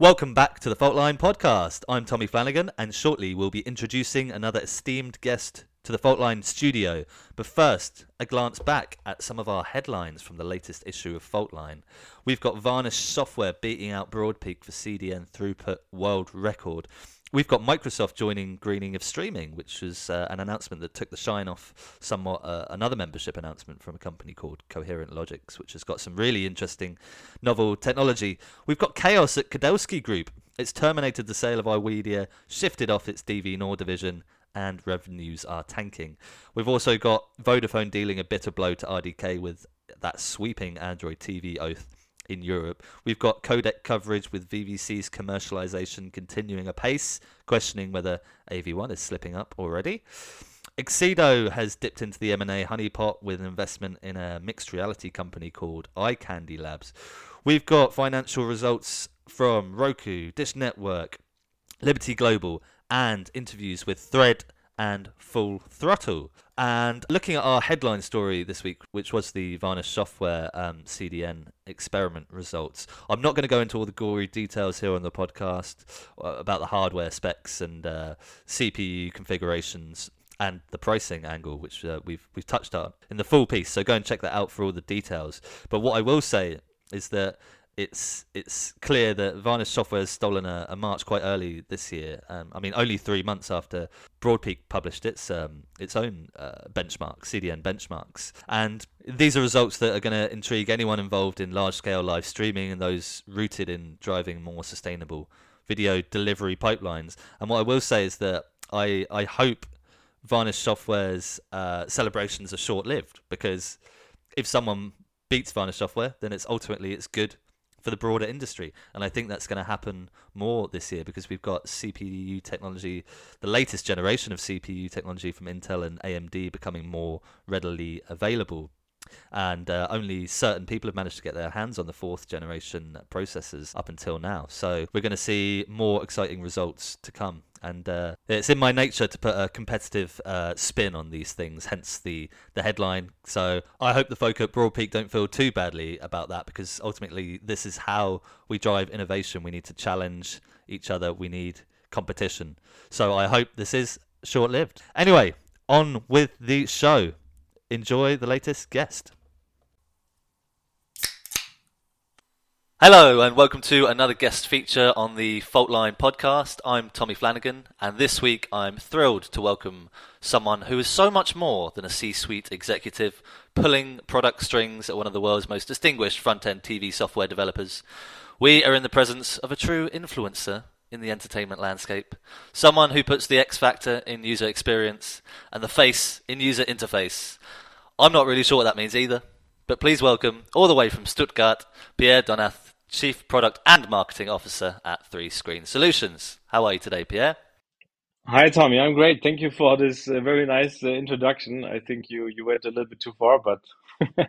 Welcome back to the Faultline podcast. I'm Tommy Flanagan, and shortly we'll be introducing another esteemed guest to the Faultline studio. But first, a glance back at some of our headlines from the latest issue of Faultline. We've got Varnish Software beating out Broadpeak for CDN throughput world record. We've got Microsoft joining Greening of Streaming, which was uh, an announcement that took the shine off somewhat uh, another membership announcement from a company called Coherent Logix, which has got some really interesting novel technology. We've got chaos at Kudelski Group. It's terminated the sale of iWedia, shifted off its DV Nord division, and revenues are tanking. We've also got Vodafone dealing a bitter blow to RDK with that sweeping Android TV oath in Europe. We've got codec coverage with VVC's commercialization continuing apace, questioning whether AV1 is slipping up already. Accedo has dipped into the M&A honeypot with an investment in a mixed reality company called iCandy Labs. We've got financial results from Roku, Dish Network, Liberty Global, and interviews with Thread and Full Throttle. And looking at our headline story this week, which was the Varnish Software um, CDN experiment results, I'm not going to go into all the gory details here on the podcast uh, about the hardware specs and uh, CPU configurations and the pricing angle, which uh, we've we've touched on in the full piece. So go and check that out for all the details. But what I will say is that it's it's clear that Varnish Software has stolen a, a march quite early this year. Um, I mean, only three months after Broadpeak published its um, its own uh, benchmark, CDN benchmarks, and these are results that are going to intrigue anyone involved in large scale live streaming and those rooted in driving more sustainable video delivery pipelines. And what I will say is that I I hope Varnish Software's uh, celebrations are short lived because if someone beats Varnish Software, then it's ultimately it's good for the broader industry. And I think that's going to happen more this year because we've got CPU technology, the latest generation of CPU technology from Intel and AMD becoming more readily available and uh, only certain people have managed to get their hands on the fourth generation processors up until now. So we're going to see more exciting results to come. And uh, it's in my nature to put a competitive uh, spin on these things, hence the, the headline. So I hope the folk at Broadpeak don't feel too badly about that because ultimately this is how we drive innovation. We need to challenge each other, we need competition. So I hope this is short lived. Anyway, on with the show enjoy the latest guest. Hello, and welcome to another guest feature on the Faultline podcast. I'm Tommy Flanagan, and this week I'm thrilled to welcome someone who is so much more than a C suite executive pulling product strings at one of the world's most distinguished front end TV software developers. We are in the presence of a true influencer in the entertainment landscape, someone who puts the X factor in user experience and the face in user interface. I'm not really sure what that means either, but please welcome, all the way from Stuttgart, Pierre Donath, Chief Product and Marketing Officer at Three Screen Solutions. How are you today, Pierre? Hi, Tommy. I'm great. Thank you for this uh, very nice uh, introduction. I think you, you went a little bit too far, but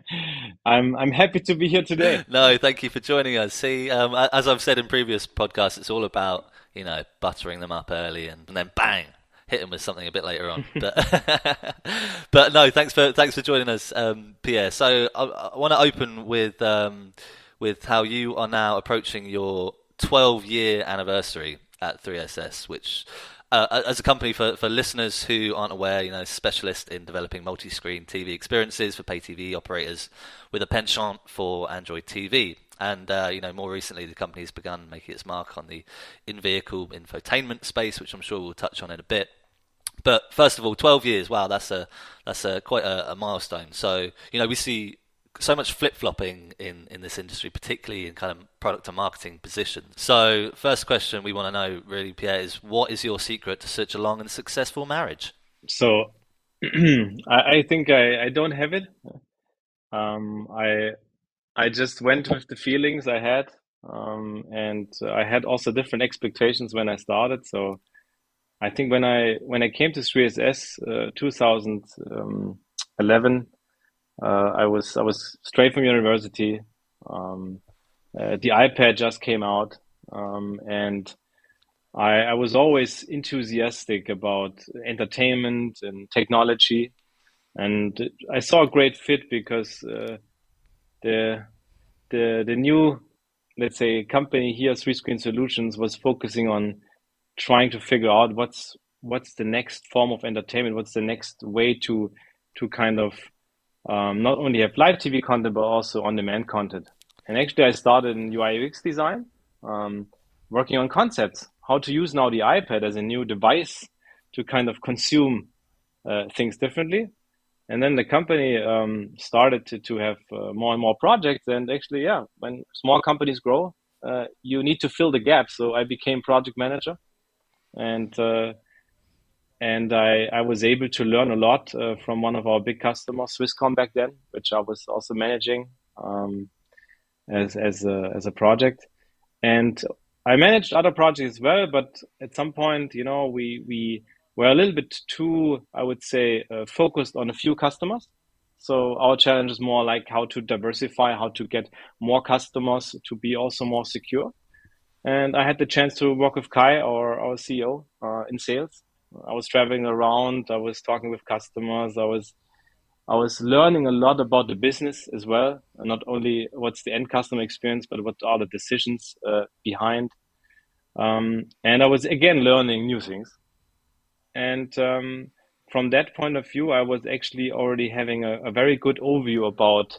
I'm I'm happy to be here today. no, thank you for joining us. See, um, as I've said in previous podcasts, it's all about you know buttering them up early and, and then bang, hit him with something a bit later on. But, but no, thanks for thanks for joining us, um, Pierre. So I, I want to open with um, with how you are now approaching your 12 year anniversary at 3SS, which uh, as a company for, for listeners who aren't aware, you know, specialist in developing multi-screen TV experiences for pay TV operators with a penchant for Android TV. And uh, you know, more recently, the company has begun making its mark on the in-vehicle infotainment space, which I'm sure we'll touch on in a bit. But first of all, 12 years. Wow, that's a that's a quite a, a milestone. So you know, we see so much flip flopping in, in this industry, particularly in kind of product and marketing positions. So, first question we want to know, really, Pierre, is what is your secret to such a long and successful marriage? So, I, think I, I don't have it. Um, I I just went with the feelings I had, um, and I had also different expectations when I started. So, I think when I when I came to 3SS uh, 2011, uh, I was I was straight from university. Um, uh, the iPad just came out, um, and I, I was always enthusiastic about entertainment and technology, and I saw a great fit because uh, the the the new let's say company here, Three Screen Solutions, was focusing on trying to figure out what's what's the next form of entertainment, what's the next way to to kind of um, not only have live TV content but also on-demand content. And actually, I started in UI UX design, um, working on concepts, how to use now the iPad as a new device to kind of consume uh, things differently. And then the company um, started to, to have uh, more and more projects. And actually, yeah, when small companies grow, uh, you need to fill the gap. So I became project manager, and uh, and I, I was able to learn a lot uh, from one of our big customers, Swisscom back then, which I was also managing um, as as a, as a project. And I managed other projects as well, but at some point, you know, we we were a little bit too, I would say, uh, focused on a few customers. So our challenge is more like how to diversify, how to get more customers to be also more secure. And I had the chance to work with Kai, our, our CEO, uh, in sales. I was traveling around. I was talking with customers. I was I was learning a lot about the business as well, and not only what's the end customer experience, but what are the decisions uh, behind. Um, and I was again learning new things. And um, from that point of view, I was actually already having a, a very good overview about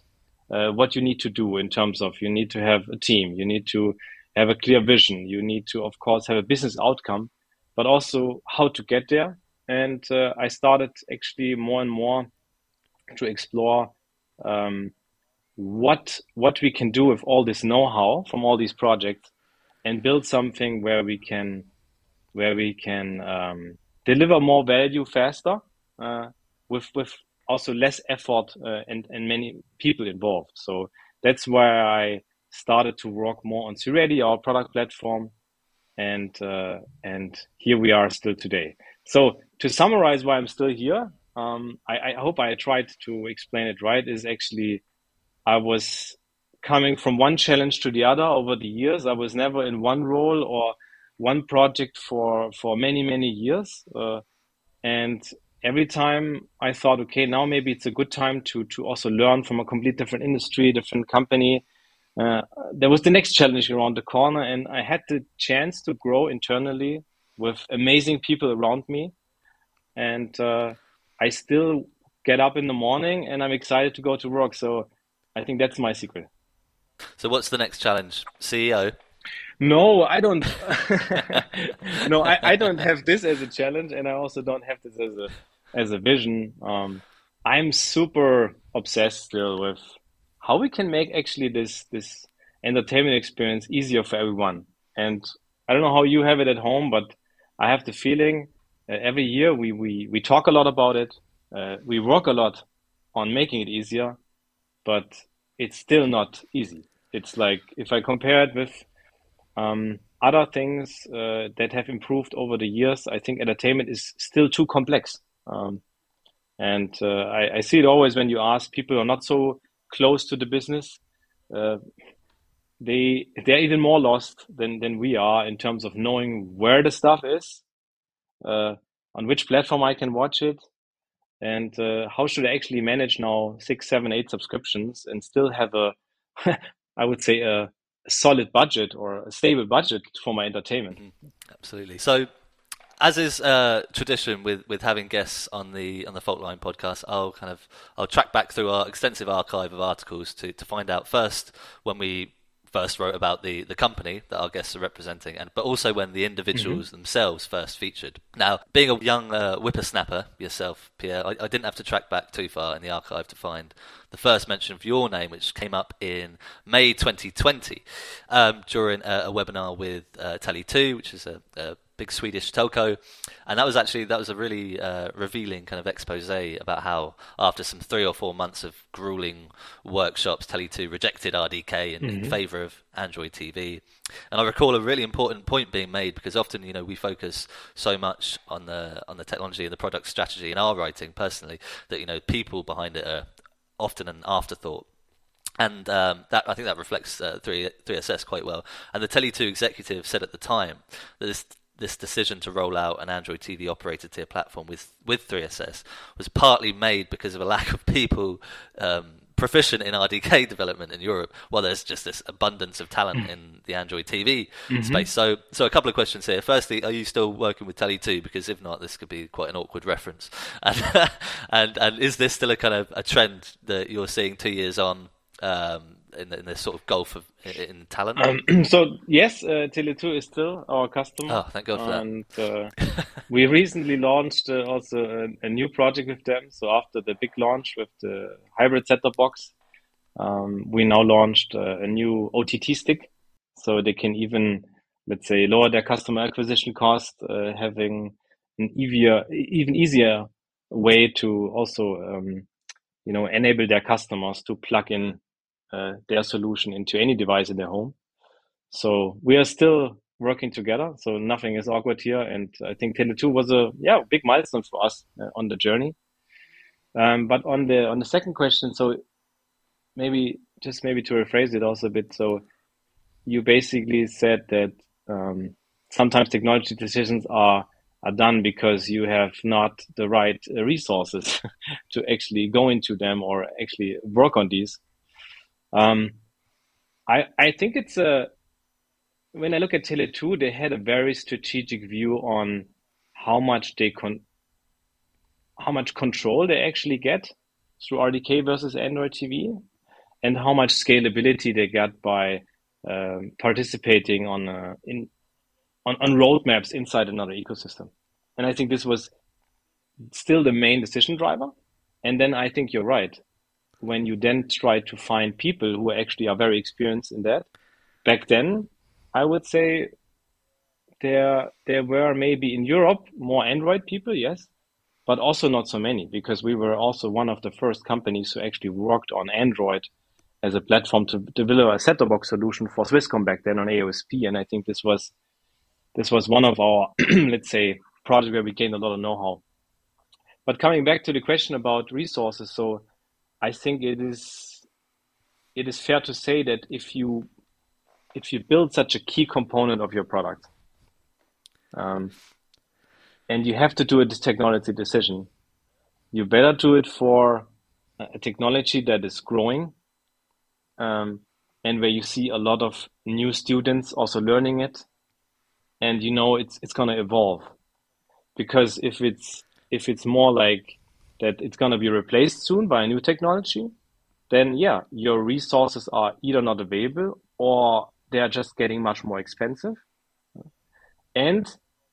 uh, what you need to do in terms of you need to have a team, you need to have a clear vision, you need to, of course, have a business outcome, but also how to get there. And uh, I started actually more and more to explore um, what what we can do with all this know-how from all these projects and build something where we can where we can um, deliver more value faster uh, with with also less effort uh, and and many people involved. So that's why I started to work more on 3Ready, our product platform, and uh, and here we are still today. So to summarize why I'm still here, um, I, I hope I tried to explain it right. Is actually I was coming from one challenge to the other over the years. I was never in one role or one project for for many many years, uh, and every time I thought, okay, now maybe it's a good time to to also learn from a complete different industry, different company. Uh, there was the next challenge around the corner, and I had the chance to grow internally with amazing people around me, and uh, I still get up in the morning and I'm excited to go to work. So I think that's my secret. So what's the next challenge? CEO? No, I don't. no, I, I don't have this as a challenge, and I also don't have this as a as a vision. Um, I'm super obsessed still with how we can make actually this this entertainment experience easier for everyone. And I don't know how you have it at home, but I have the feeling that every year we we we talk a lot about it. Uh, we work a lot on making it easier, but it's still not easy. It's like if I compare it with um, other things uh, that have improved over the years, I think entertainment is still too complex. Um, and uh, I, I, see it always when you ask people who are not so close to the business. Uh, they they're even more lost than than we are in terms of knowing where the stuff is, uh, on which platform I can watch it, and uh, how should I actually manage now six, seven, eight subscriptions and still have a, I would say a, solid budget or a stable budget for my entertainment. Mm-hmm. Absolutely. So as is uh, tradition with, with having guests on the on the Faultline podcast, I'll kind of I'll track back through our extensive archive of articles to, to find out first when we first wrote about the, the company that our guests are representing, and but also when the individuals mm-hmm. themselves first featured. Now, being a young uh, whippersnapper yourself, Pierre, I, I, didn't have to track back too far in the archive to find the first mention of your name, which came up in May 2020 um, during a, a, webinar with uh, Tele2, which is a, a big Swedish telco, and that was actually that was a really uh, revealing kind of expose about how after some three or four months of grueling workshops, Tele2 rejected RDK in, mm-hmm. in favour of Android TV. And I recall a really important point being made because often you know we focus so much on the on the technology and the product strategy in our writing personally that you know people behind it are often an afterthought and um, that I think that reflects uh, 3, 3SS quite well. And the Tele2 executive said at the time that this this decision to roll out an Android TV operator tier platform with with 3SS was partly made because of a lack of people um, proficient in RDK development in Europe, Well, there's just this abundance of talent in the Android TV mm-hmm. space. So, so a couple of questions here. Firstly, are you still working with Tele2? Because if not, this could be quite an awkward reference. And and and is this still a kind of a trend that you're seeing two years on? Um, in, in this sort of gulf of in talent? Um, so yes, uh, Tele2 is still our customer. Oh, thank God for and, that. Uh, we recently launched uh, also a, a, new project with them. So after the big launch with the hybrid set-top box, um, we now launched uh, a new OTT stick, so they can even let's say lower their customer acquisition cost, uh, having an easier, even easier way to also um, you know enable their customers to plug in uh, their solution into any device in their home. So we are still working together. So nothing is awkward here. And I think Tele2 was a yeah big milestone for us uh, on the journey. Um, but on the on the second question, so maybe just maybe to rephrase it also a bit. So you basically said that um, sometimes technology decisions are are done because you have not the right resources to actually go into them or actually work on these. Um, I I think it's a when I look at Tele2, they had a very strategic view on how much they con how much control they actually get through RDK versus Android TV, and how much scalability they get by um, participating on uh, in on, on roadmaps inside another ecosystem. And I think this was still the main decision driver. And then I think you're right when you then try to find people who actually are very experienced in that, back then, I would say there there were maybe in Europe more Android people, yes, but also not so many because we were also one of the first companies who actually worked on Android as a platform to develop a set-top box solution for Swisscom back then on AOSP, and I think this was this was one of our let's say projects where we gained a lot of know-how. But coming back to the question about resources, so I think it is it is fair to say that if you if you build such a key component of your product, um, and you have to do a technology decision, you better do it for a technology that is growing, um, and where you see a lot of new students also learning it, and you know it's it's going to evolve, because if it's if it's more like that it's going to be replaced soon by a new technology, then yeah, your resources are either not available or they are just getting much more expensive. And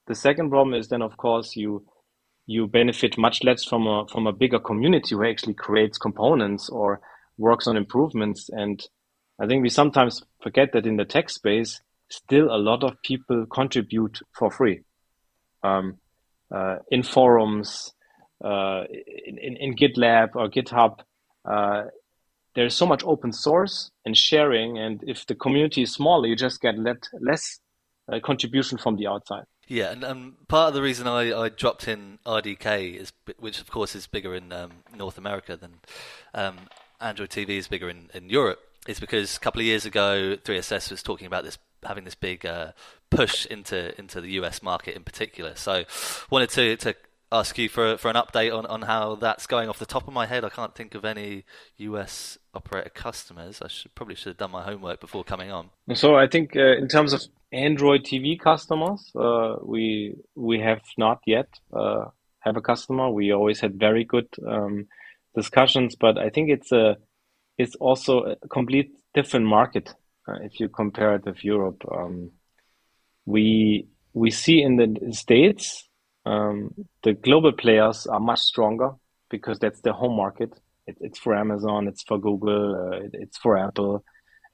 the second problem is then, of course, you you benefit much less from a from a bigger community who actually creates components or works on improvements. And I think we sometimes forget that in the tech space, still a lot of people contribute for free um, uh, in forums, uh, in, in, in, GitLab or GitHub, uh, there's so much open source and sharing. And if the community is smaller, you just get let, less uh, contribution from the outside. Yeah, and, and part of the reason I, I dropped in RDK is, which of course is bigger in um, North America than um, Android TV is bigger in, in Europe, is because a couple of years ago 3SS was talking about this having this big uh, push into into the US market in particular. So wanted to to ask you for for an update on, on how that's going. Off the top of my head, I can't think of any US operator customers. I should probably should have done my homework before coming on. So I think uh, in terms of Android TV customers, uh, we we have not yet uh, have a customer. We always had very good um, discussions, but I think it's a it's also a complete different market uh, if you compare it with Europe. Um, we we see in the states um, the global players are much stronger because that's their home market. It, it's for Amazon, it's for Google, uh, it, it's for Apple,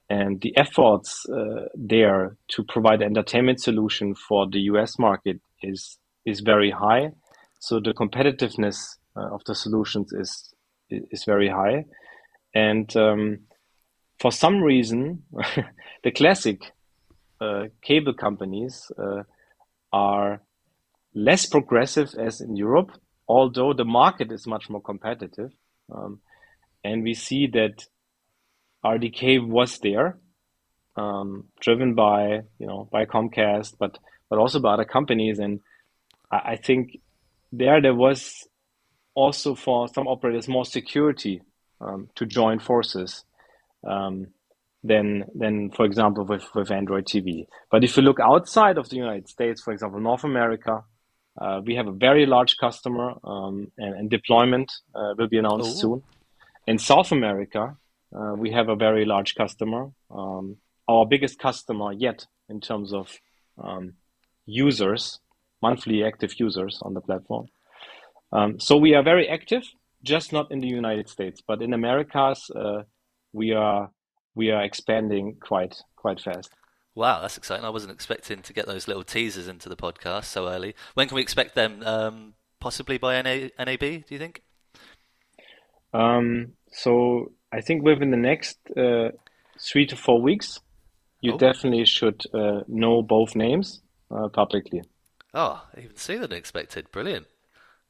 and the efforts uh, there to provide entertainment solution for the US market is is very high. So the competitiveness uh, of the solutions is is very high, and um, for some reason, the classic uh, cable companies uh, are less progressive as in Europe, although the market is much more competitive. Um, and we see that RDK was there, um, driven by you know by Comcast, but but also by other companies. And I, I think there there was also for some operators more security um, to join forces um, than than for example with with Android TV. But if you look outside of the United States, for example, North America, uh, we have a very large customer, um, and, and, deployment uh, will be announced Ooh. soon. In South America, uh, we have a very large customer, um, our biggest customer yet in terms of um, users, monthly active users on the platform. Um, so we are very active, just not in the United States, but in Americas, uh, we are we are expanding quite quite fast. Wow, that's exciting! I wasn't expecting to get those little teasers into the podcast so early. When can we expect them? Um, possibly by NA, NAB? Do you think? Um, so I think within the next uh, three to four weeks, you oh. definitely should uh, know both names uh, publicly. Oh, even sooner than expected. Brilliant.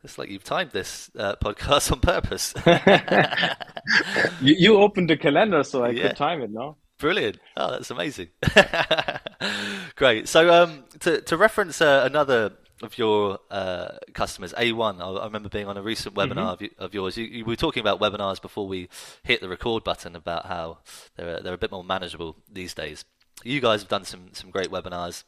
It's like you've timed this uh, podcast on purpose. you, you, opened the calendar so I yeah. could time it, no? Brilliant. Oh, that's amazing. Great. So, um, to, to reference uh, another of your uh, customers, A1, I, I, remember being on a recent webinar mm-hmm. of, of, yours. You, you, were talking about webinars before we hit the record button about how they're, they're a bit more manageable these days. You guys have done some, some great webinars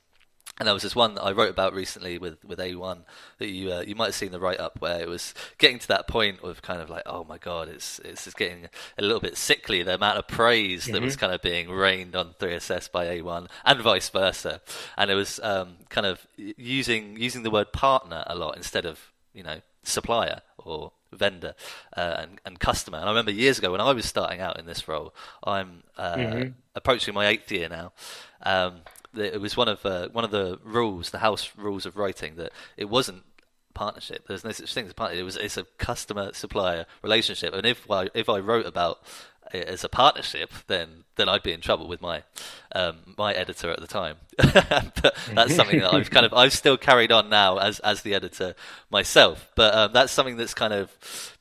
and there was this one that I wrote about recently with, with A1 that you uh, you might have seen the write up where it was getting to that point of kind of like oh my god it's it's getting a little bit sickly the amount of praise mm-hmm. that was mm-hmm. kind of being rained on 3SS by A1 and vice versa and it was um, kind of using using the word partner a lot instead of you know supplier or vendor uh, and, and customer. And I remember years ago when I was starting out in this role, I'm uh, mm-hmm. approaching my eighth year now. Um, it was one of uh, one of the rules, the house rules of writing, that it wasn't partnership. There's no such thing as a partnership. It was it's a customer supplier relationship. And if I if I wrote about it as a partnership, then then I'd be in trouble with my um, my editor at the time. but that's something that I've kind of I've still carried on now as as the editor myself. But um, that's something that's kind of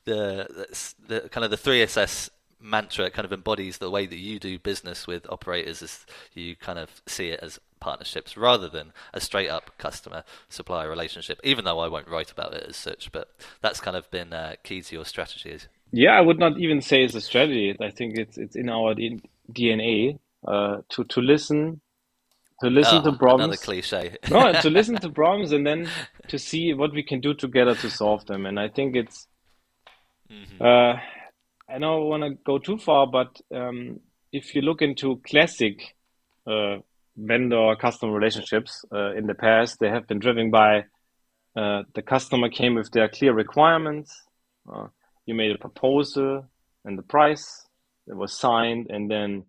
the, the kind of the 3SS mantra kind of embodies the way that you do business with operators as you kind of see it as partnerships rather than a straight up customer supplier relationship even though I won't write about it as such but that's kind of been uh, key to your strategy yeah I would not even say it's a strategy. I think it's it's in our DNA uh, to to listen to listen oh, to problems another cliche. No to listen to problems and then to see what we can do together to solve them and I think it's mm-hmm. uh, I don't want to go too far, but um, if you look into classic uh, vendor customer relationships uh, in the past, they have been driven by uh, the customer came with their clear requirements. Uh, you made a proposal and the price it was signed, and then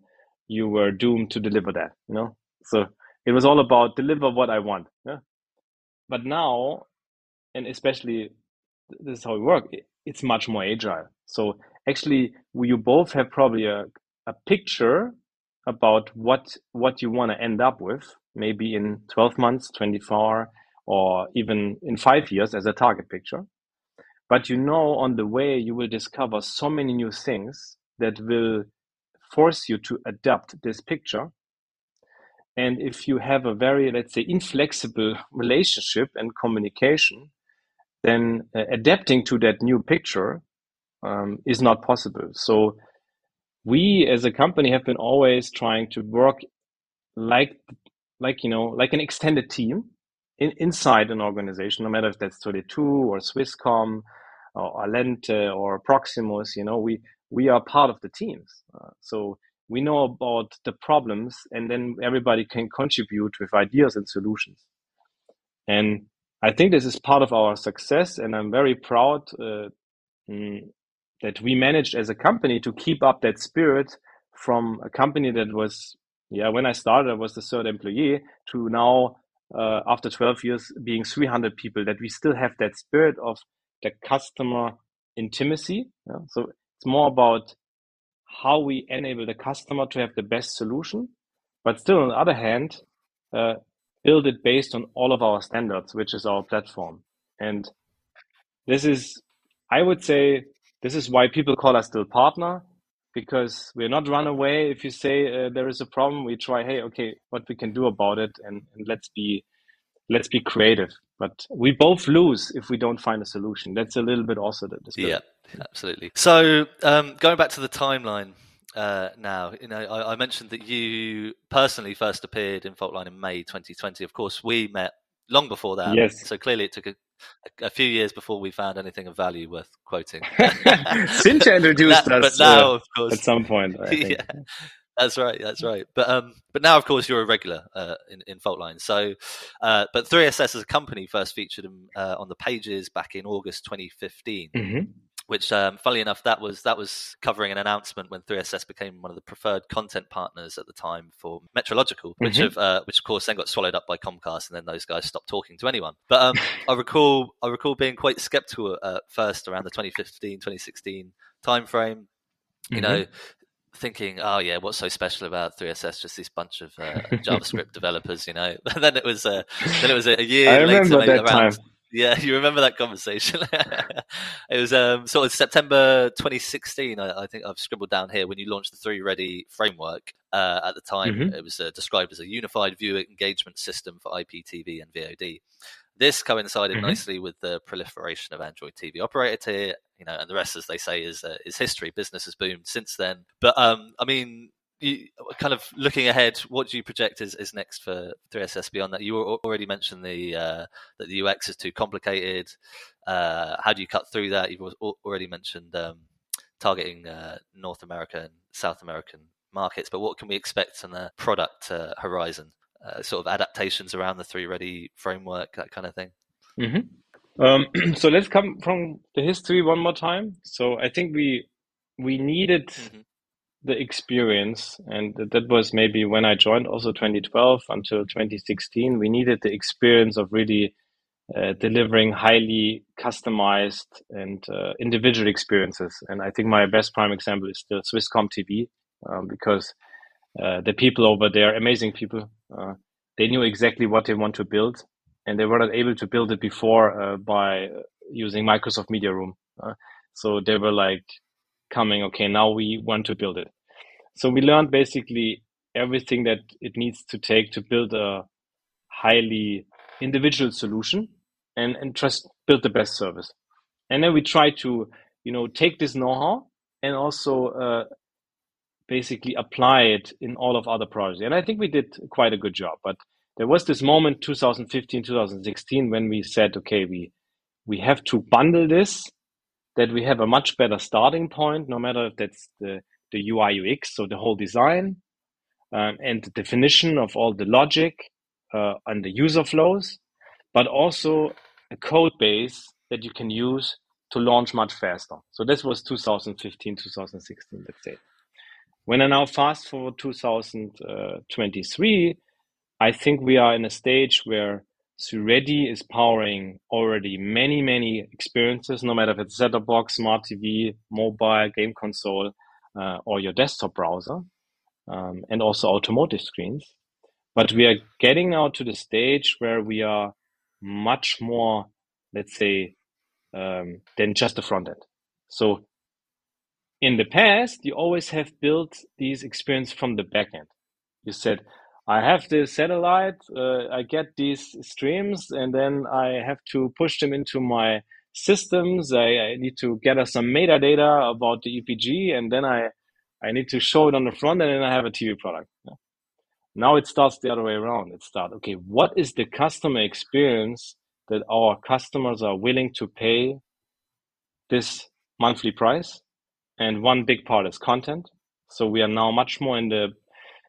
you were doomed to deliver that. You know, so it was all about deliver what I want. Yeah? But now, and especially this is how we work. It's much more agile. So actually you both have probably a, a picture about what what you want to end up with maybe in 12 months 24 or even in five years as a target picture. But you know on the way you will discover so many new things that will force you to adapt this picture. And if you have a very let's say inflexible relationship and communication then uh, adapting to that new picture um, is not possible. So we as a company have been always trying to work like like you know like an extended team in, inside an organization, no matter if that's Tele2 or Swisscom or Alente or Proximus. You know, we we are part of the teams, uh, so we know about the problems, and then everybody can contribute with ideas and solutions. And I think this is part of our success, and I'm very proud uh, mm, that we managed as a company to keep up that spirit from a company that was yeah when i started i was the third employee to now uh, after 12 years being 300 people that we still have that spirit of the customer intimacy yeah? so it's more about how we enable the customer to have the best solution but still on the other hand uh, build it based on all of our standards which is our platform and this is i would say this is why people call us still partner because we're not run away. If you say uh, there is a problem, we try, hey, okay, what we can do about it, and, and let's be let's be creative. But we both lose if we don't find a solution. That's a little bit also the, the yeah, Absolutely. So um, going back to the timeline uh, now, you know, I, I, mentioned that you personally first appeared in Faultline in May 2020. Of course, we met long before that. Yes. So clearly, it took a, a few years before we found anything of value worth quoting. Cynthia introduced that, us, but now, uh, of course, at some point. yeah, that's right. That's right. But um, but now, of course, you're a regular uh, in in Faultline. So, uh, but 3SS as a company first featured uh, on the pages back in August 2015. Mm-hmm which um, funnily enough that was that was covering an announcement when 3ss became one of the preferred content partners at the time for metrological which mm-hmm. have uh, which of course then got swallowed up by comcast and then those guys stopped talking to anyone but um, i recall i recall being quite skeptical at first around the 2015 2016 timeframe you mm-hmm. know thinking, oh yeah, what's so special about 3SS? Just this bunch of uh, JavaScript developers, you know. then it was, uh, then it was a, year. I remember later, that around, time. Yeah, you remember that conversation? it was um, sort of September 2016. I, I, think I've scribbled down here when you launched the Three Ready framework. Uh, at the time, mm-hmm. it was uh, described as a unified viewer engagement system for IPTV and VOD. This coincided mm-hmm. nicely with the proliferation of Android TV operator tier, you know, and the rest, as they say, is uh, is history. Business has boomed since then. But um, I mean, you, kind of looking ahead, what do you project is, is next for 3SS beyond that? You already mentioned the uh, that the UX is too complicated. Uh, how do you cut through that? You've already mentioned um, targeting uh, North America and South American markets, but what can we expect on the product uh, horizon? Uh, sort of adaptations around the three ready framework, that kind of thing. Mm-hmm. Um, so let's come from the history one more time. So I think we we needed mm-hmm the experience, and that was maybe when I joined also 2012 until 2016, we needed the experience of really uh, delivering highly customized and uh, individual experiences. And I think my best prime example is the Swisscom TV, um, because uh, the people over there, amazing people, uh, they knew exactly what they want to build, and they were not able to build it before uh, by using Microsoft Media Room. Uh, so they were like, coming, okay, now we want to build it. So we learned basically everything that it needs to take to build a highly individual solution and, and just build the best service. And then we try to, you know, take this know-how and also uh, basically apply it in all of other projects. And I think we did quite a good job. But there was this moment, 2015, 2016, when we said, okay, we we have to bundle this that we have a much better starting point, no matter if that's the, the UI UX, so the whole design um, and the definition of all the logic uh, and the user flows, but also a code base that you can use to launch much faster. So this was 2015, 2016, let's say. When I now fast forward 2023, I think we are in a stage where Ready is powering already many, many experiences, no matter if it's set-top box, smart TV, mobile, game console, uh, or your desktop browser, um, and also automotive screens. But we are getting now to the stage where we are much more, let's say, um, than just the front end. So in the past, you always have built these experiences from the back end. You said, I have the satellite, uh, I get these streams, and then I have to push them into my systems. I, I, need to gather some metadata about the EPG, and then I, I need to show it on the front, and then I have a TV product. Yeah. Now it starts the other way around. It starts, okay, what is the customer experience that our customers are willing to pay this monthly price? And one big part is content. So we are now much more in the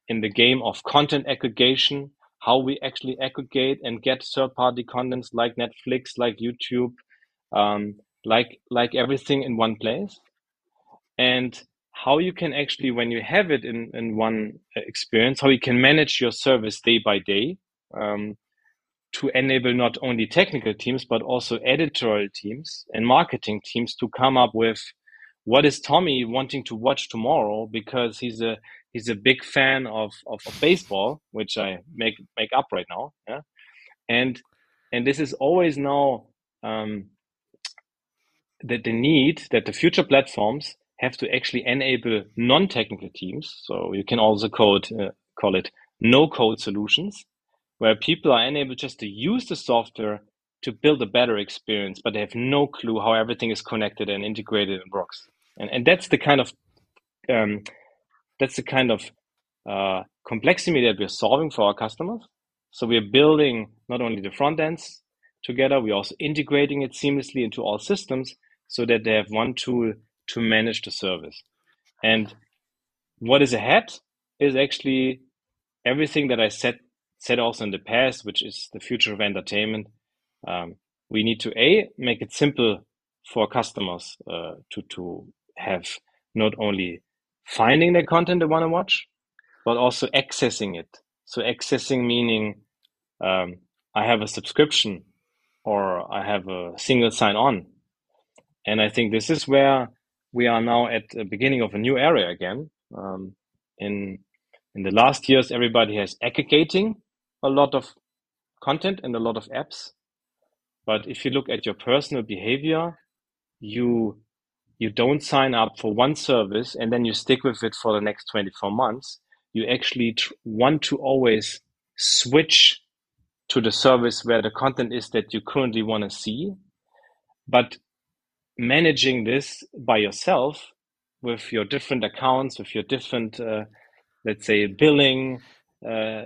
in the game of content aggregation, how we actually aggregate and get third party contents like Netflix, like YouTube, um, like like everything in one place, and how you can actually when you have it in in one experience, how you can manage your service day by day. Um, to enable not only technical teams but also editorial teams and marketing teams to come up with what is Tommy wanting to watch tomorrow because he's a he's a big fan of, of, of baseball, which I make make up right now. Yeah, and and this is always now um, that the need that the future platforms have to actually enable non-technical teams. So you can also code uh, call it no-code solutions, where people are enabled just to use the software to build a better experience, but they have no clue how everything is connected and integrated and works. And and that's the kind of um, that's the kind of uh, complexity that we're solving for our customers. So we're building not only the front ends together, we're also integrating it seamlessly into all systems so that they have one tool to manage the service. And what is ahead is actually everything that I said said also in the past, which is the future of entertainment. Um, we need to a make it simple for customers uh, to to have not only finding the content they want to watch, but also accessing it. So accessing meaning um, I have a subscription or I have a single sign on. And I think this is where we are now at the beginning of a new area again. Um, in in the last years, everybody has aggregating a lot of content and a lot of apps. But if you look at your personal behavior, you you don't sign up for one service and then you stick with it for the next 24 months. You actually tr- want to always switch to the service where the content is that you currently want to see. But managing this by yourself with your different accounts, with your different, uh, let's say, billing, uh,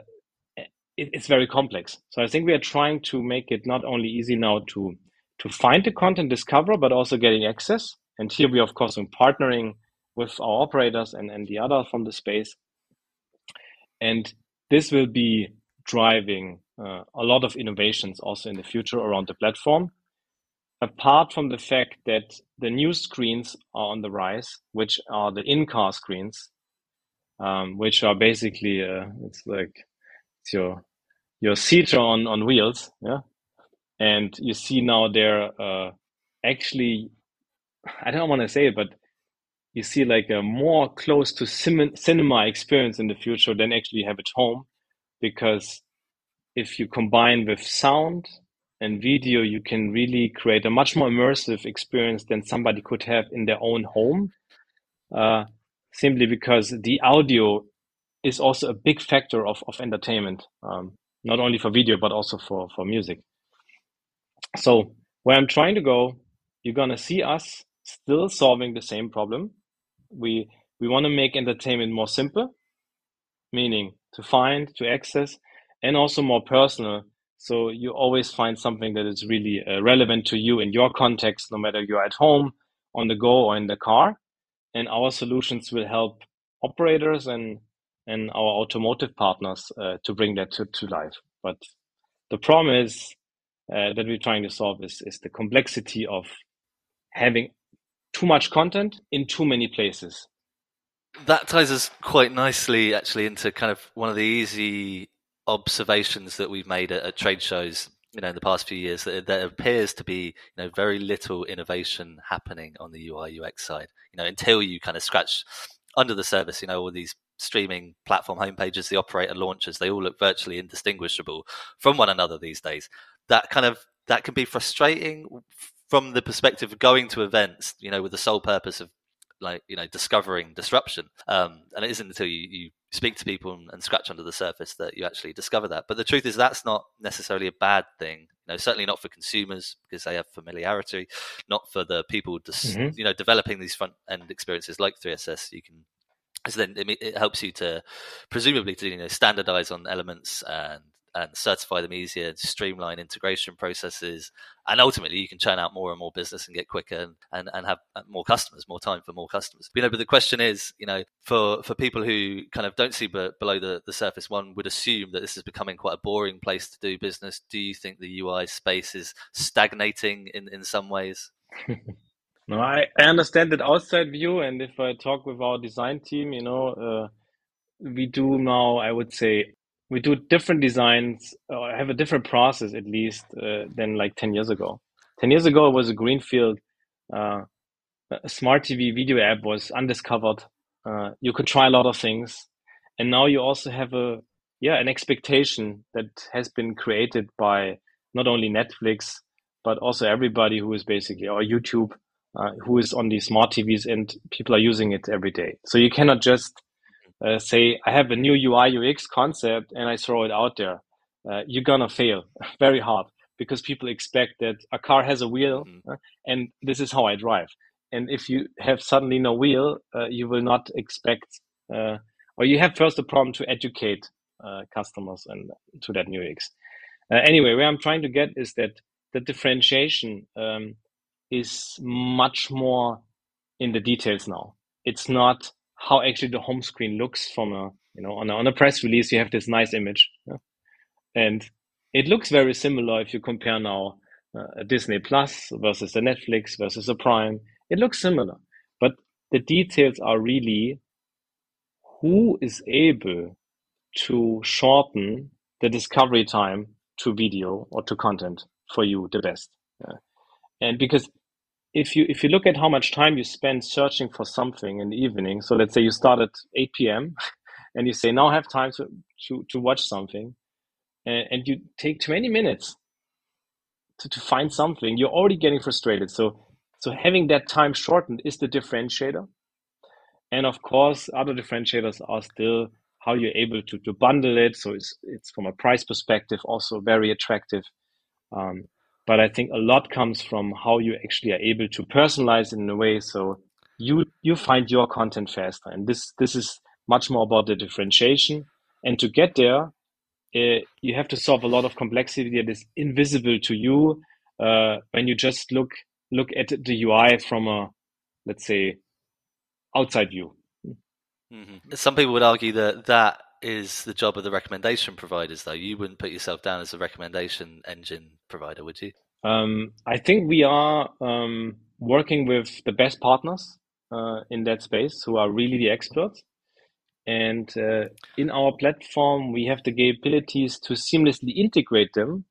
it, it's very complex. So I think we are trying to make it not only easy now to to find the content discover, but also getting access. And here we, of course, are partnering with our operators and, and the other from the space. And this will be driving uh, a lot of innovations also in the future around the platform. Apart from the fact that the new screens are on the rise, which are the in-car screens, um, which are basically uh, it's like it's your your seat on on wheels, yeah. And you see now they're uh, actually, I don't want to say it, but you see like a more close to cinema experience in the future than actually have at home, because if you combine with sound and video, you can really create a much more immersive experience than somebody could have in their own home. Uh, simply because the audio is also a big factor of, of entertainment, um, not only for video, but also for, for music. So where I'm trying to go, you're going to see us still solving the same problem. We, we want to make entertainment more simple, meaning to find, to access, and also more personal. So you always find something that is really uh, relevant to you in your context, no matter you're at home, on the go, or in the car. And our solutions will help operators and and our automotive partners uh, to bring that to, to life. But the problem is uh, that we're trying to solve is, is the complexity of having too much content in too many places. That ties us quite nicely, actually, into kind of one of the easy observations that we've made at, at trade shows you know in the past few years that there appears to be you know very little innovation happening on the UI UX side you know until you kind of scratch under the surface you know all these streaming platform homepages the operator launches they all look virtually indistinguishable from one another these days that kind of that can be frustrating from the perspective of going to events you know with the sole purpose of like you know discovering disruption. Um, and it isn't until you, you speak to people and, and, scratch under the surface that you actually discover that. But the truth is that's not necessarily a bad thing. You know certainly not for consumers because they have familiarity not for the people just mm-hmm. you know developing these front end experiences like 3ss you can so then it, it helps you to presumably to you know standardize on elements and and certify them easier, streamline integration processes, and ultimately you can churn out more and more business and get quicker and, and, and have more customers, more time for more customers. You know, but the question is, you know, for, for people who kind of don't see below the, the surface, one would assume that this is becoming quite a boring place to do business. Do you think the UI space is stagnating in, in some ways? No, I, I understand that outside view, and if I talk with our design team, you know, uh, we do now, I would say, we do different designs, or have a different process at least uh, than like 10 years ago. 10 years ago, it was a greenfield. Uh, a smart TV video app was undiscovered. Uh, you could try a lot of things. And now you also have a, yeah, an expectation that has been created by not only Netflix, but also everybody who is basically, or YouTube, uh, who is on these smart TVs and people are using it every day. So you cannot just uh, say, I have a new UI UX concept and I throw it out there. Uh, you're gonna fail very hard because people expect that a car has a wheel Mhm. uh, and this is how I drive. And if you have suddenly no wheel, uh, you will not expect, uh, or you have first a problem to educate uh, customers and to that new UX. Uh, anyway, where I'm trying to get is that the differentiation um, is much more in the details now. It's not how actually the home screen looks from a you know on a, on a press release. You have this nice image, yeah? and it looks very similar if you compare now uh, Disney Plus versus a Netflix versus a Prime. It looks similar, but the details are really who is able to shorten the discovery time to video or to content for you the best. Yeah. And because if you if you look at how much time you spend searching for something in the evening, so let's say you start at 8 p.m. and you say now I have time to to, to watch something, and, and you take 20 minutes to, to find something, you're already getting frustrated. So so having that time shortened is the differentiator. And of course, other differentiators are still how you're able to, to bundle it. So it's, it's from a price perspective also very attractive. Um, but I think a lot comes from how you actually are able to personalize in a way so you you find your content faster. And this this is much more about the differentiation. And to get there, uh, you have to solve a lot of complexity that is invisible to you uh, when you just look look at the UI from a let's say outside view. Mm-hmm. Some people would argue that that is the job of the recommendation providers, though. You wouldn't put yourself down as a recommendation engine provider, would you? Um, I think we are um, working with the best partners uh, in that space who are really the experts. And uh, in our platform, we have the capabilities to seamlessly integrate them.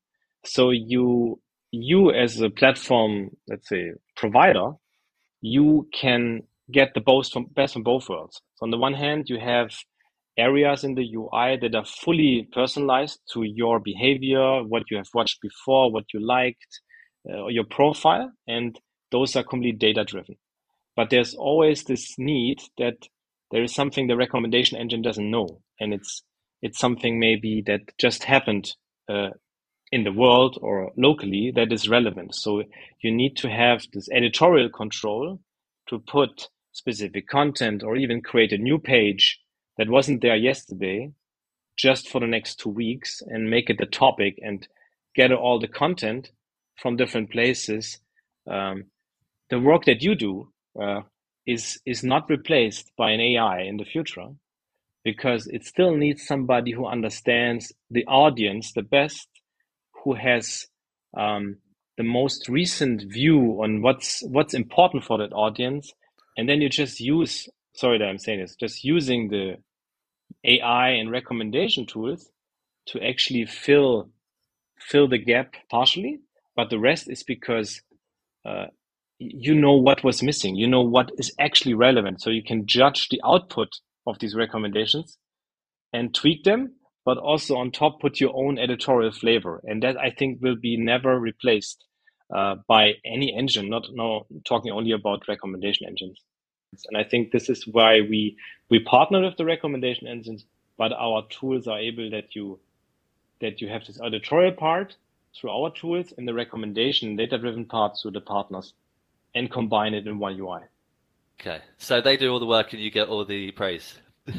So you, you as a platform, let's say provider, you can get the best from, best from both worlds. So on the one hand, you have areas in the UI that are fully personalized to your behavior, what you have watched before, what you liked, uh, your profile, and those are completely data driven. But there's always this need that there is something the recommendation engine doesn't know, and it's it's something maybe that just happened uh, in the world or locally that is relevant. So you need to have this editorial control to put specific content or even create a new page that wasn't there yesterday just for the next two weeks and make it the topic and gather all the content from different places. Um, the work that you do uh, is is not replaced by an AI in the future because it still needs somebody who understands the audience the best, who has um, the most recent view on what's what's important for that audience, and then you just use. Sorry that I'm saying this. Just using the AI and recommendation tools to actually fill fill the gap partially, but the rest is because uh, you know what was missing. You know what is actually relevant, so you can judge the output of these recommendations and tweak them, but also on top put your own editorial flavor, and that I think will be never replaced uh, by any engine. Not no talking only about recommendation engines. And I think this is why we we partner with the recommendation engines, but our tools are able that you that you have this editorial part through our tools and the recommendation data driven part through the partners and combine it in one UI. Okay. So they do all the work and you get all the praise.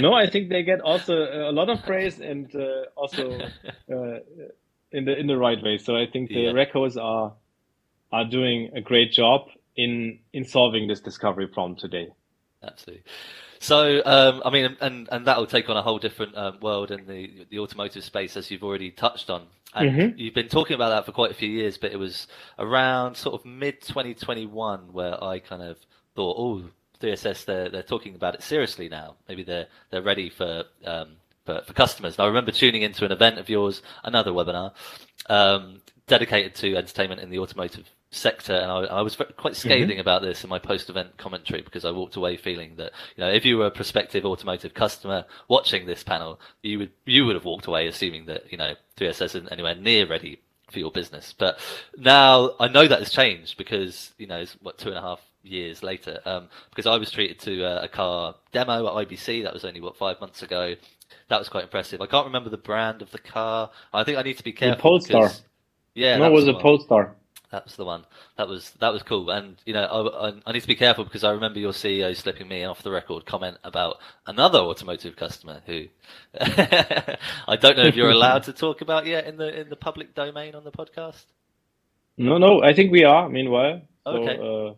no, I think they get also a lot of praise and uh, also uh, in the in the right way. So I think the yeah. recos are are doing a great job in in solving this discovery problem today. Absolutely. So, um, I mean, and and that will take on a whole different um, world in the the automotive space, as you've already touched on. And mm-hmm. you've been talking about that for quite a few years, but it was around sort of mid 2021 where I kind of thought, oh, 3SS, they're they're talking about it seriously now. Maybe they're they're ready for um, for, for customers. And I remember tuning into an event of yours, another webinar, um, dedicated to entertainment in the automotive sector, and I, I was quite mm-hmm. scathing mm-hmm. about this in my post-event commentary because I walked away feeling that you know if you were a prospective automotive customer watching this panel, you would you would have walked away assuming that you know 3SS isn't anywhere near ready for your business. But now I know that has changed because you know it's what two and a half years later um, because I was treated to a, a, car demo at IBC that was only what five months ago That was quite impressive. I can't remember the brand of the car. I think I need to be careful. The Polestar. Because, yeah, no, it was a Polestar. That's the one. That was that was cool. And you know, I, I, I, need to be careful because I remember your CEO slipping me off the record comment about another automotive customer who I don't know if you're allowed to talk about yet in the in the public domain on the podcast. No, no, I think we are. Meanwhile, okay. So, uh,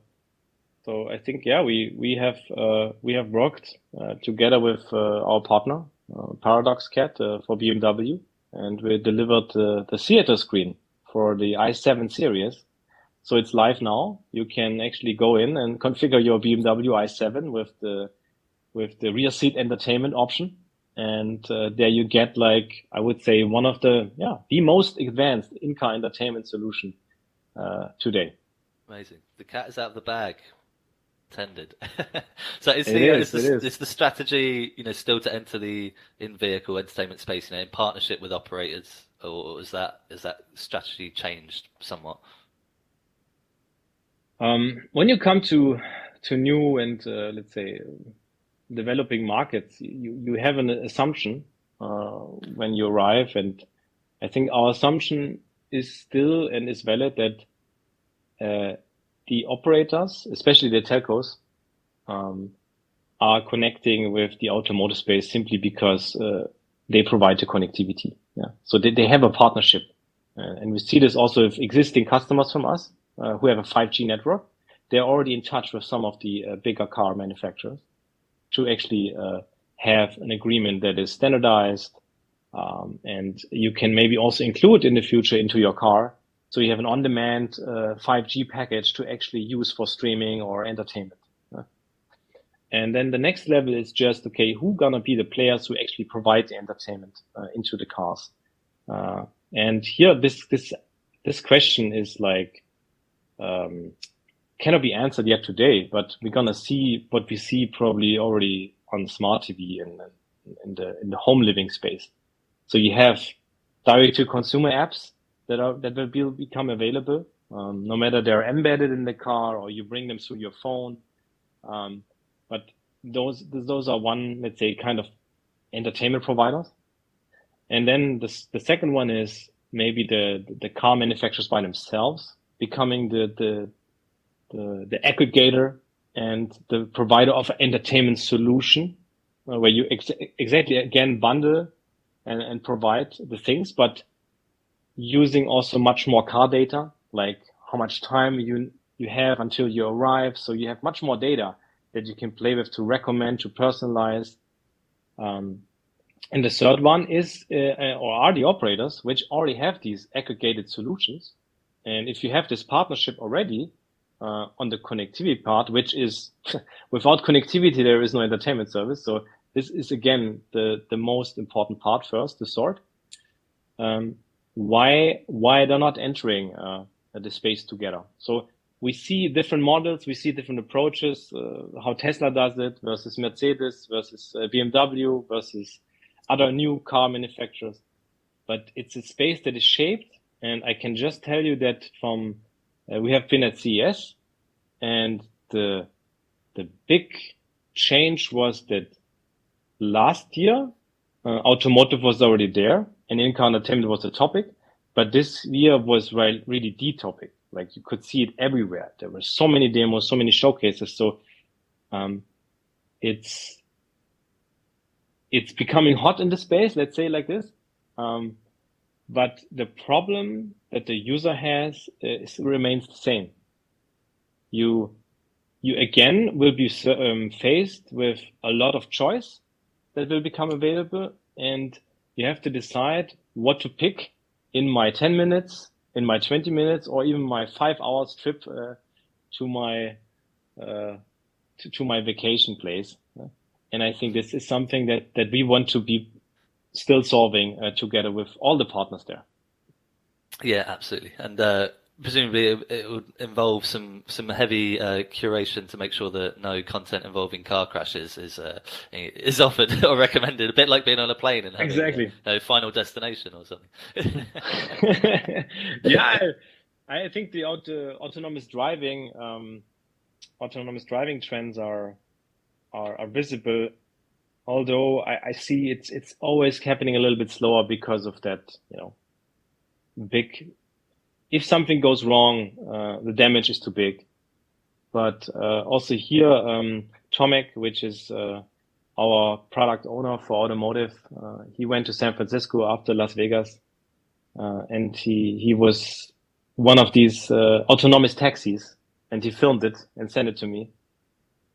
so I think yeah, we we have uh, we have worked uh, together with uh, our partner uh, Paradox Cat uh, for BMW, and we delivered the theater screen for the i7 series. So it's live now. You can actually go in and configure your BMW i7 with the with the rear seat entertainment option, and uh, there you get like I would say one of the yeah the most advanced in-car entertainment solution uh, today. Amazing. The cat is out of the bag. Tended. so is the, is, is, the, is. is the strategy you know still to enter the in-vehicle entertainment space you know in partnership with operators or is that is that strategy changed somewhat? Um, when you come to to new and uh, let's say developing markets, you you have an assumption uh, when you arrive, and I think our assumption is still and is valid that uh, the operators, especially the telcos, um, are connecting with the automotive space simply because uh, they provide the connectivity. Yeah. So they, they have a partnership. Uh, and we see this also with existing customers from us uh, who have a 5G network. They're already in touch with some of the uh, bigger car manufacturers to actually uh, have an agreement that is standardized. Um, and you can maybe also include in the future into your car. So you have an on-demand 5G uh, package to actually use for streaming or entertainment. And then the next level is just, okay, who gonna be the players who actually provide the entertainment uh, into the cars? Uh, and here, this, this, this question is like, um, cannot be answered yet today, but we're gonna see what we see probably already on smart TV and in the, in the home living space. So you have direct to consumer apps that are, that will be, become available. Um, no matter they're embedded in the car or you bring them through your phone. Um, but those those are one, let's say, kind of entertainment providers. And then the the second one is maybe the the car manufacturers by themselves becoming the the the, the aggregator and the provider of entertainment solution uh, where you ex- exactly again bundle and, and provide the things, but using also much more car data, like how much time you you have until you arrive. So you have much more data that you can play with to recommend, to personalize. Um, and the third one is, uh, uh, or are the operators, which already have these aggregated solutions. And if you have this partnership already uh, on the connectivity part, which is without connectivity, there is no entertainment service. So this is again the, the most important part first the sort. Um, why, why they're not entering uh, the space together. So we see different models, we see different approaches, uh, how Tesla does it versus Mercedes versus uh, BMW versus other new car manufacturers. But it's a space that is shaped. And I can just tell you that from, uh, we have been at CES and the, the big change was that last year, uh, automotive was already there and in-car entertainment was a topic. But this year was really the topic like you could see it everywhere. There were so many demos, so many showcases. So um, it's it's becoming hot in the space. Let's say like this. Um, but the problem that the user has is, remains the same. You you again will be um, faced with a lot of choice that will become available, and you have to decide what to pick in my 10 minutes in my 20 minutes or even my five hours trip uh, to my uh, to, to, my vacation place. And I think this is something that, that we want to be still solving uh, together with all the partners there. Yeah, absolutely. And uh, presumably it, it, would involve some some heavy uh, curation to make sure that no content involving car crashes is uh, is offered or recommended. A bit like being on a plane and having exactly no final destination or something. yeah, I think the auto, autonomous driving um, autonomous driving trends are are, are visible although I, I see it's it's always happening a little bit slower because of that, you know, big. If something goes wrong, uh, the damage is too big. But uh, also here, um, Tomek, which is uh, our product owner for automotive, uh, he went to San Francisco after Las Vegas, uh, and he he was one of these uh, autonomous taxis, and he filmed it and sent it to me.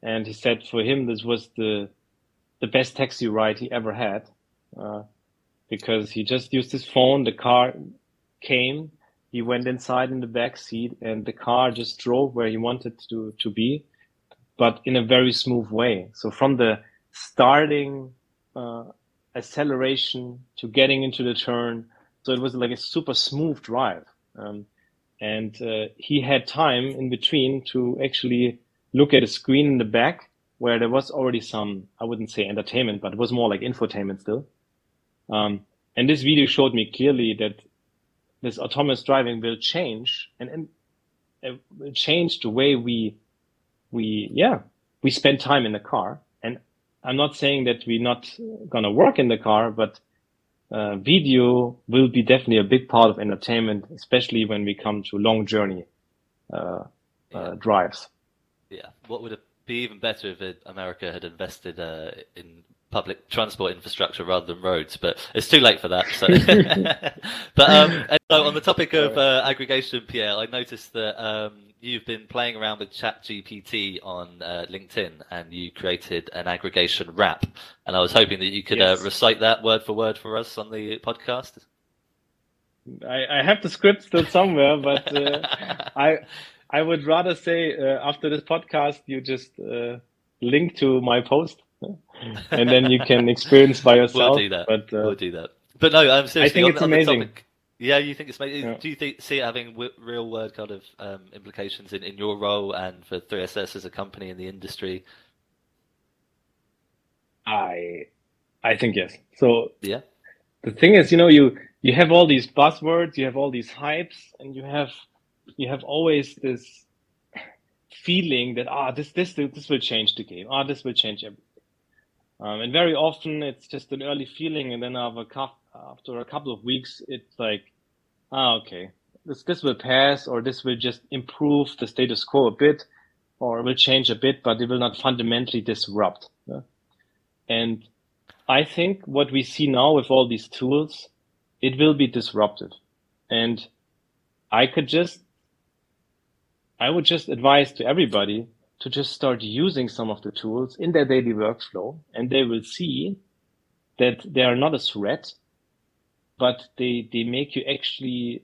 And he said for him this was the the best taxi ride he ever had because he just used his phone. The car came, he went inside in the back seat, and the car just drove where he wanted to to be, but in a very smooth way. So from the starting uh, acceleration to getting into the turn, so it was like a super smooth drive. Um, and uh, he had time in between to actually look at a screen in the back where there was already some, I wouldn't say entertainment, but it was more like infotainment still. Um, and this video showed me clearly that this autonomous driving will change and, and will change the way we, we, yeah, we spend time in the car. And I'm not saying that we're not going to work in the car, but uh, video will be definitely a big part of entertainment, especially when we come to long journey uh, uh yeah. drives. Yeah. What would it be even better if America had invested uh, in public transport infrastructure rather than roads, but it's too late for that. So. but um, so on the topic of uh, aggregation, Pierre, I noticed that um, you've been playing around with ChatGPT on uh, LinkedIn, and you created an aggregation rap. And I was hoping that you could uh, yes. uh, recite that word for word for us on the podcast. I, I have the script still somewhere, but uh, I I would rather say uh, after this podcast, you just uh, link to my post, and then you can experience by yourself. We'll do that. But, uh, we'll do that. But no, I'm seriously. I think on, it's amazing. Topic, yeah, you think it's amazing. Yeah. Do you think, see it having w- real world kind of um, implications in, in your role and for 3SS as a company in the industry? I I think yes. So yeah, the thing is, you know, you you have all these buzzwords, you have all these hypes, and you have you have always this feeling that ah this this this will change the game ah this will change everything um, and very often it's just an early feeling and then after a, after a couple of weeks it's like ah okay this this will pass or this will just improve the status quo a bit or will change a bit but it will not fundamentally disrupt yeah? and i think what we see now with all these tools it will be disruptive and i could just I would just advise to everybody to just start using some of the tools in their daily workflow and they will see that they are not a threat, but they, they make you actually,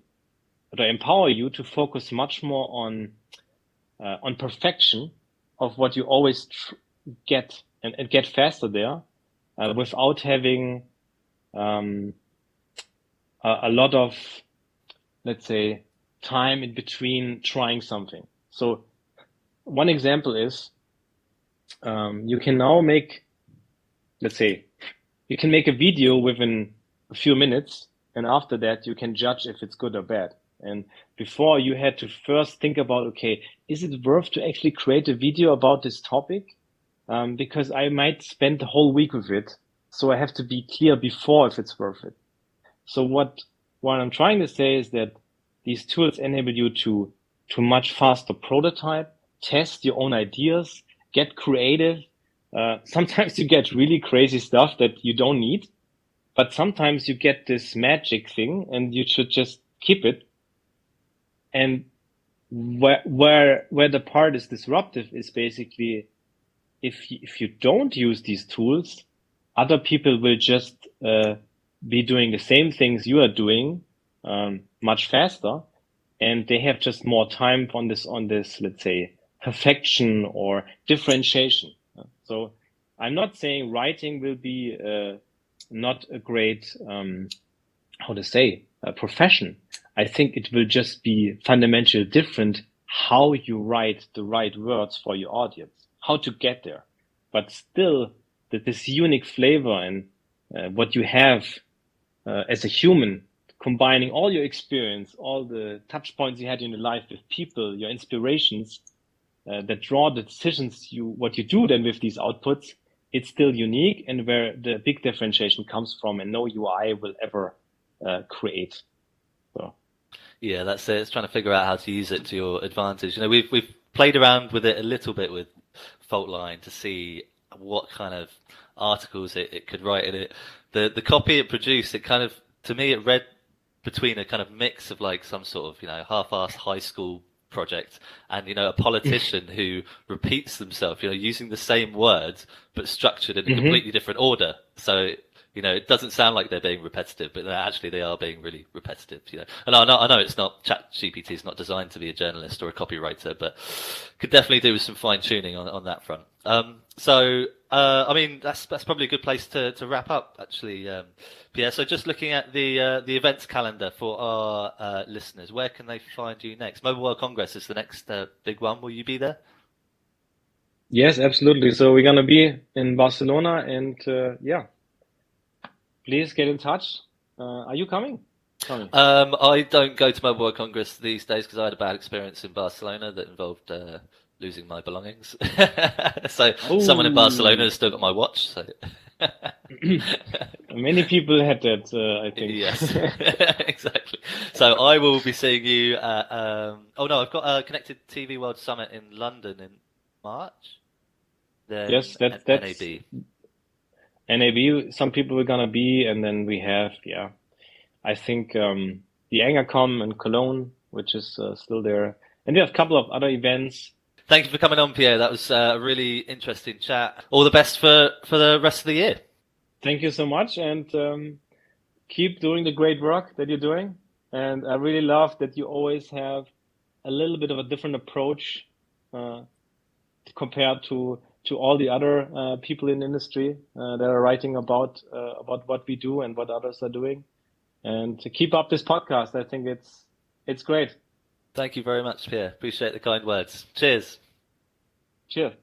they empower you to focus much more on, uh, on perfection of what you always tr- get and, and, get faster there uh, without having um, a, a lot of, let's say, time in between trying something. So one example is um, you can now make, let's say, you can make a video within a few minutes, and after that you can judge if it's good or bad. And before you had to first think about, okay, is it worth to actually create a video about this topic? Um, because I might spend the whole week with it. So I have to be clear before if it's worth it. So what, what I'm trying to say is that these tools enable you to to much faster prototype, test your own ideas, get creative. Uh, sometimes you get really crazy stuff that you don't need, but sometimes you get this magic thing and you should just keep it. And where, where, where the part is disruptive is basically if, you, if you don't use these tools, other people will just, uh, be doing the same things you are doing, um, much faster and they have just more time on this on this let's say perfection or differentiation. So i'm not saying writing will be uh, not a great um, how to say a profession. I think it will just be fundamentally different how you write the right words for your audience how to get there. But still that this unique flavor and uh, what you have uh, as a human combining all your experience, all the touch points you had in your life with people, your inspirations uh, that draw the decisions you what you do then with these outputs, it's still unique and where the big differentiation comes from and no UI will ever uh, create. So. Yeah, that's it. It's trying to figure out how to use it to your advantage. You know, we've we've played around with it a little bit with Faultline to see what kind of articles it, it could write in it. The the copy it produced, it kind of to me it read between a kind of mix of like some sort of you know half-assed high school project and you know a politician who repeats themselves you know using the same words but structured in a mm-hmm. completely different order. So you know it doesn't sound like they're being repetitive but actually they are being really repetitive you know. And i know, I know it's not chat gpt is not designed to be a journalist or a copywriter but could definitely do with some fine tuning on, on that front. Um, so uh, I mean, that's that's probably a good place to, to wrap up, actually, um, Pierre. So, just looking at the uh, the events calendar for our uh, listeners, where can they find you next? Mobile World Congress is the next uh, big one. Will you be there? Yes, absolutely. So we're gonna be in Barcelona, and uh, yeah, please get in touch. Uh, are you coming? Um, I don't go to Mobile World Congress these days because I had a bad experience in Barcelona that involved losing my belongings. so Ooh. someone in Barcelona has still got my watch. So. Many people had that, uh, I think. Yes, exactly. So I will be seeing you. At, um, oh no, I've got a Connected TV World Summit in London in March. Then yes, that, that's NAB. NAB. Some people are gonna be, and then we have, yeah, I think um, the ANGA COM in Cologne, which is uh, still there, and we have a couple of other events. Thank you for coming on, Pierre. That was uh, a really interesting chat. All the best for, for the rest of the year. Thank you so much, and um, keep doing the great work that you're doing. And I really love that you always have a little bit of a different approach uh, compared to to all the other uh, people in industry uh, that are writing about uh, about what we do and what others are doing. And to keep up this podcast, I think it's it's great. Thank you very much, Pierre. Appreciate the kind words. Cheers. Cheers.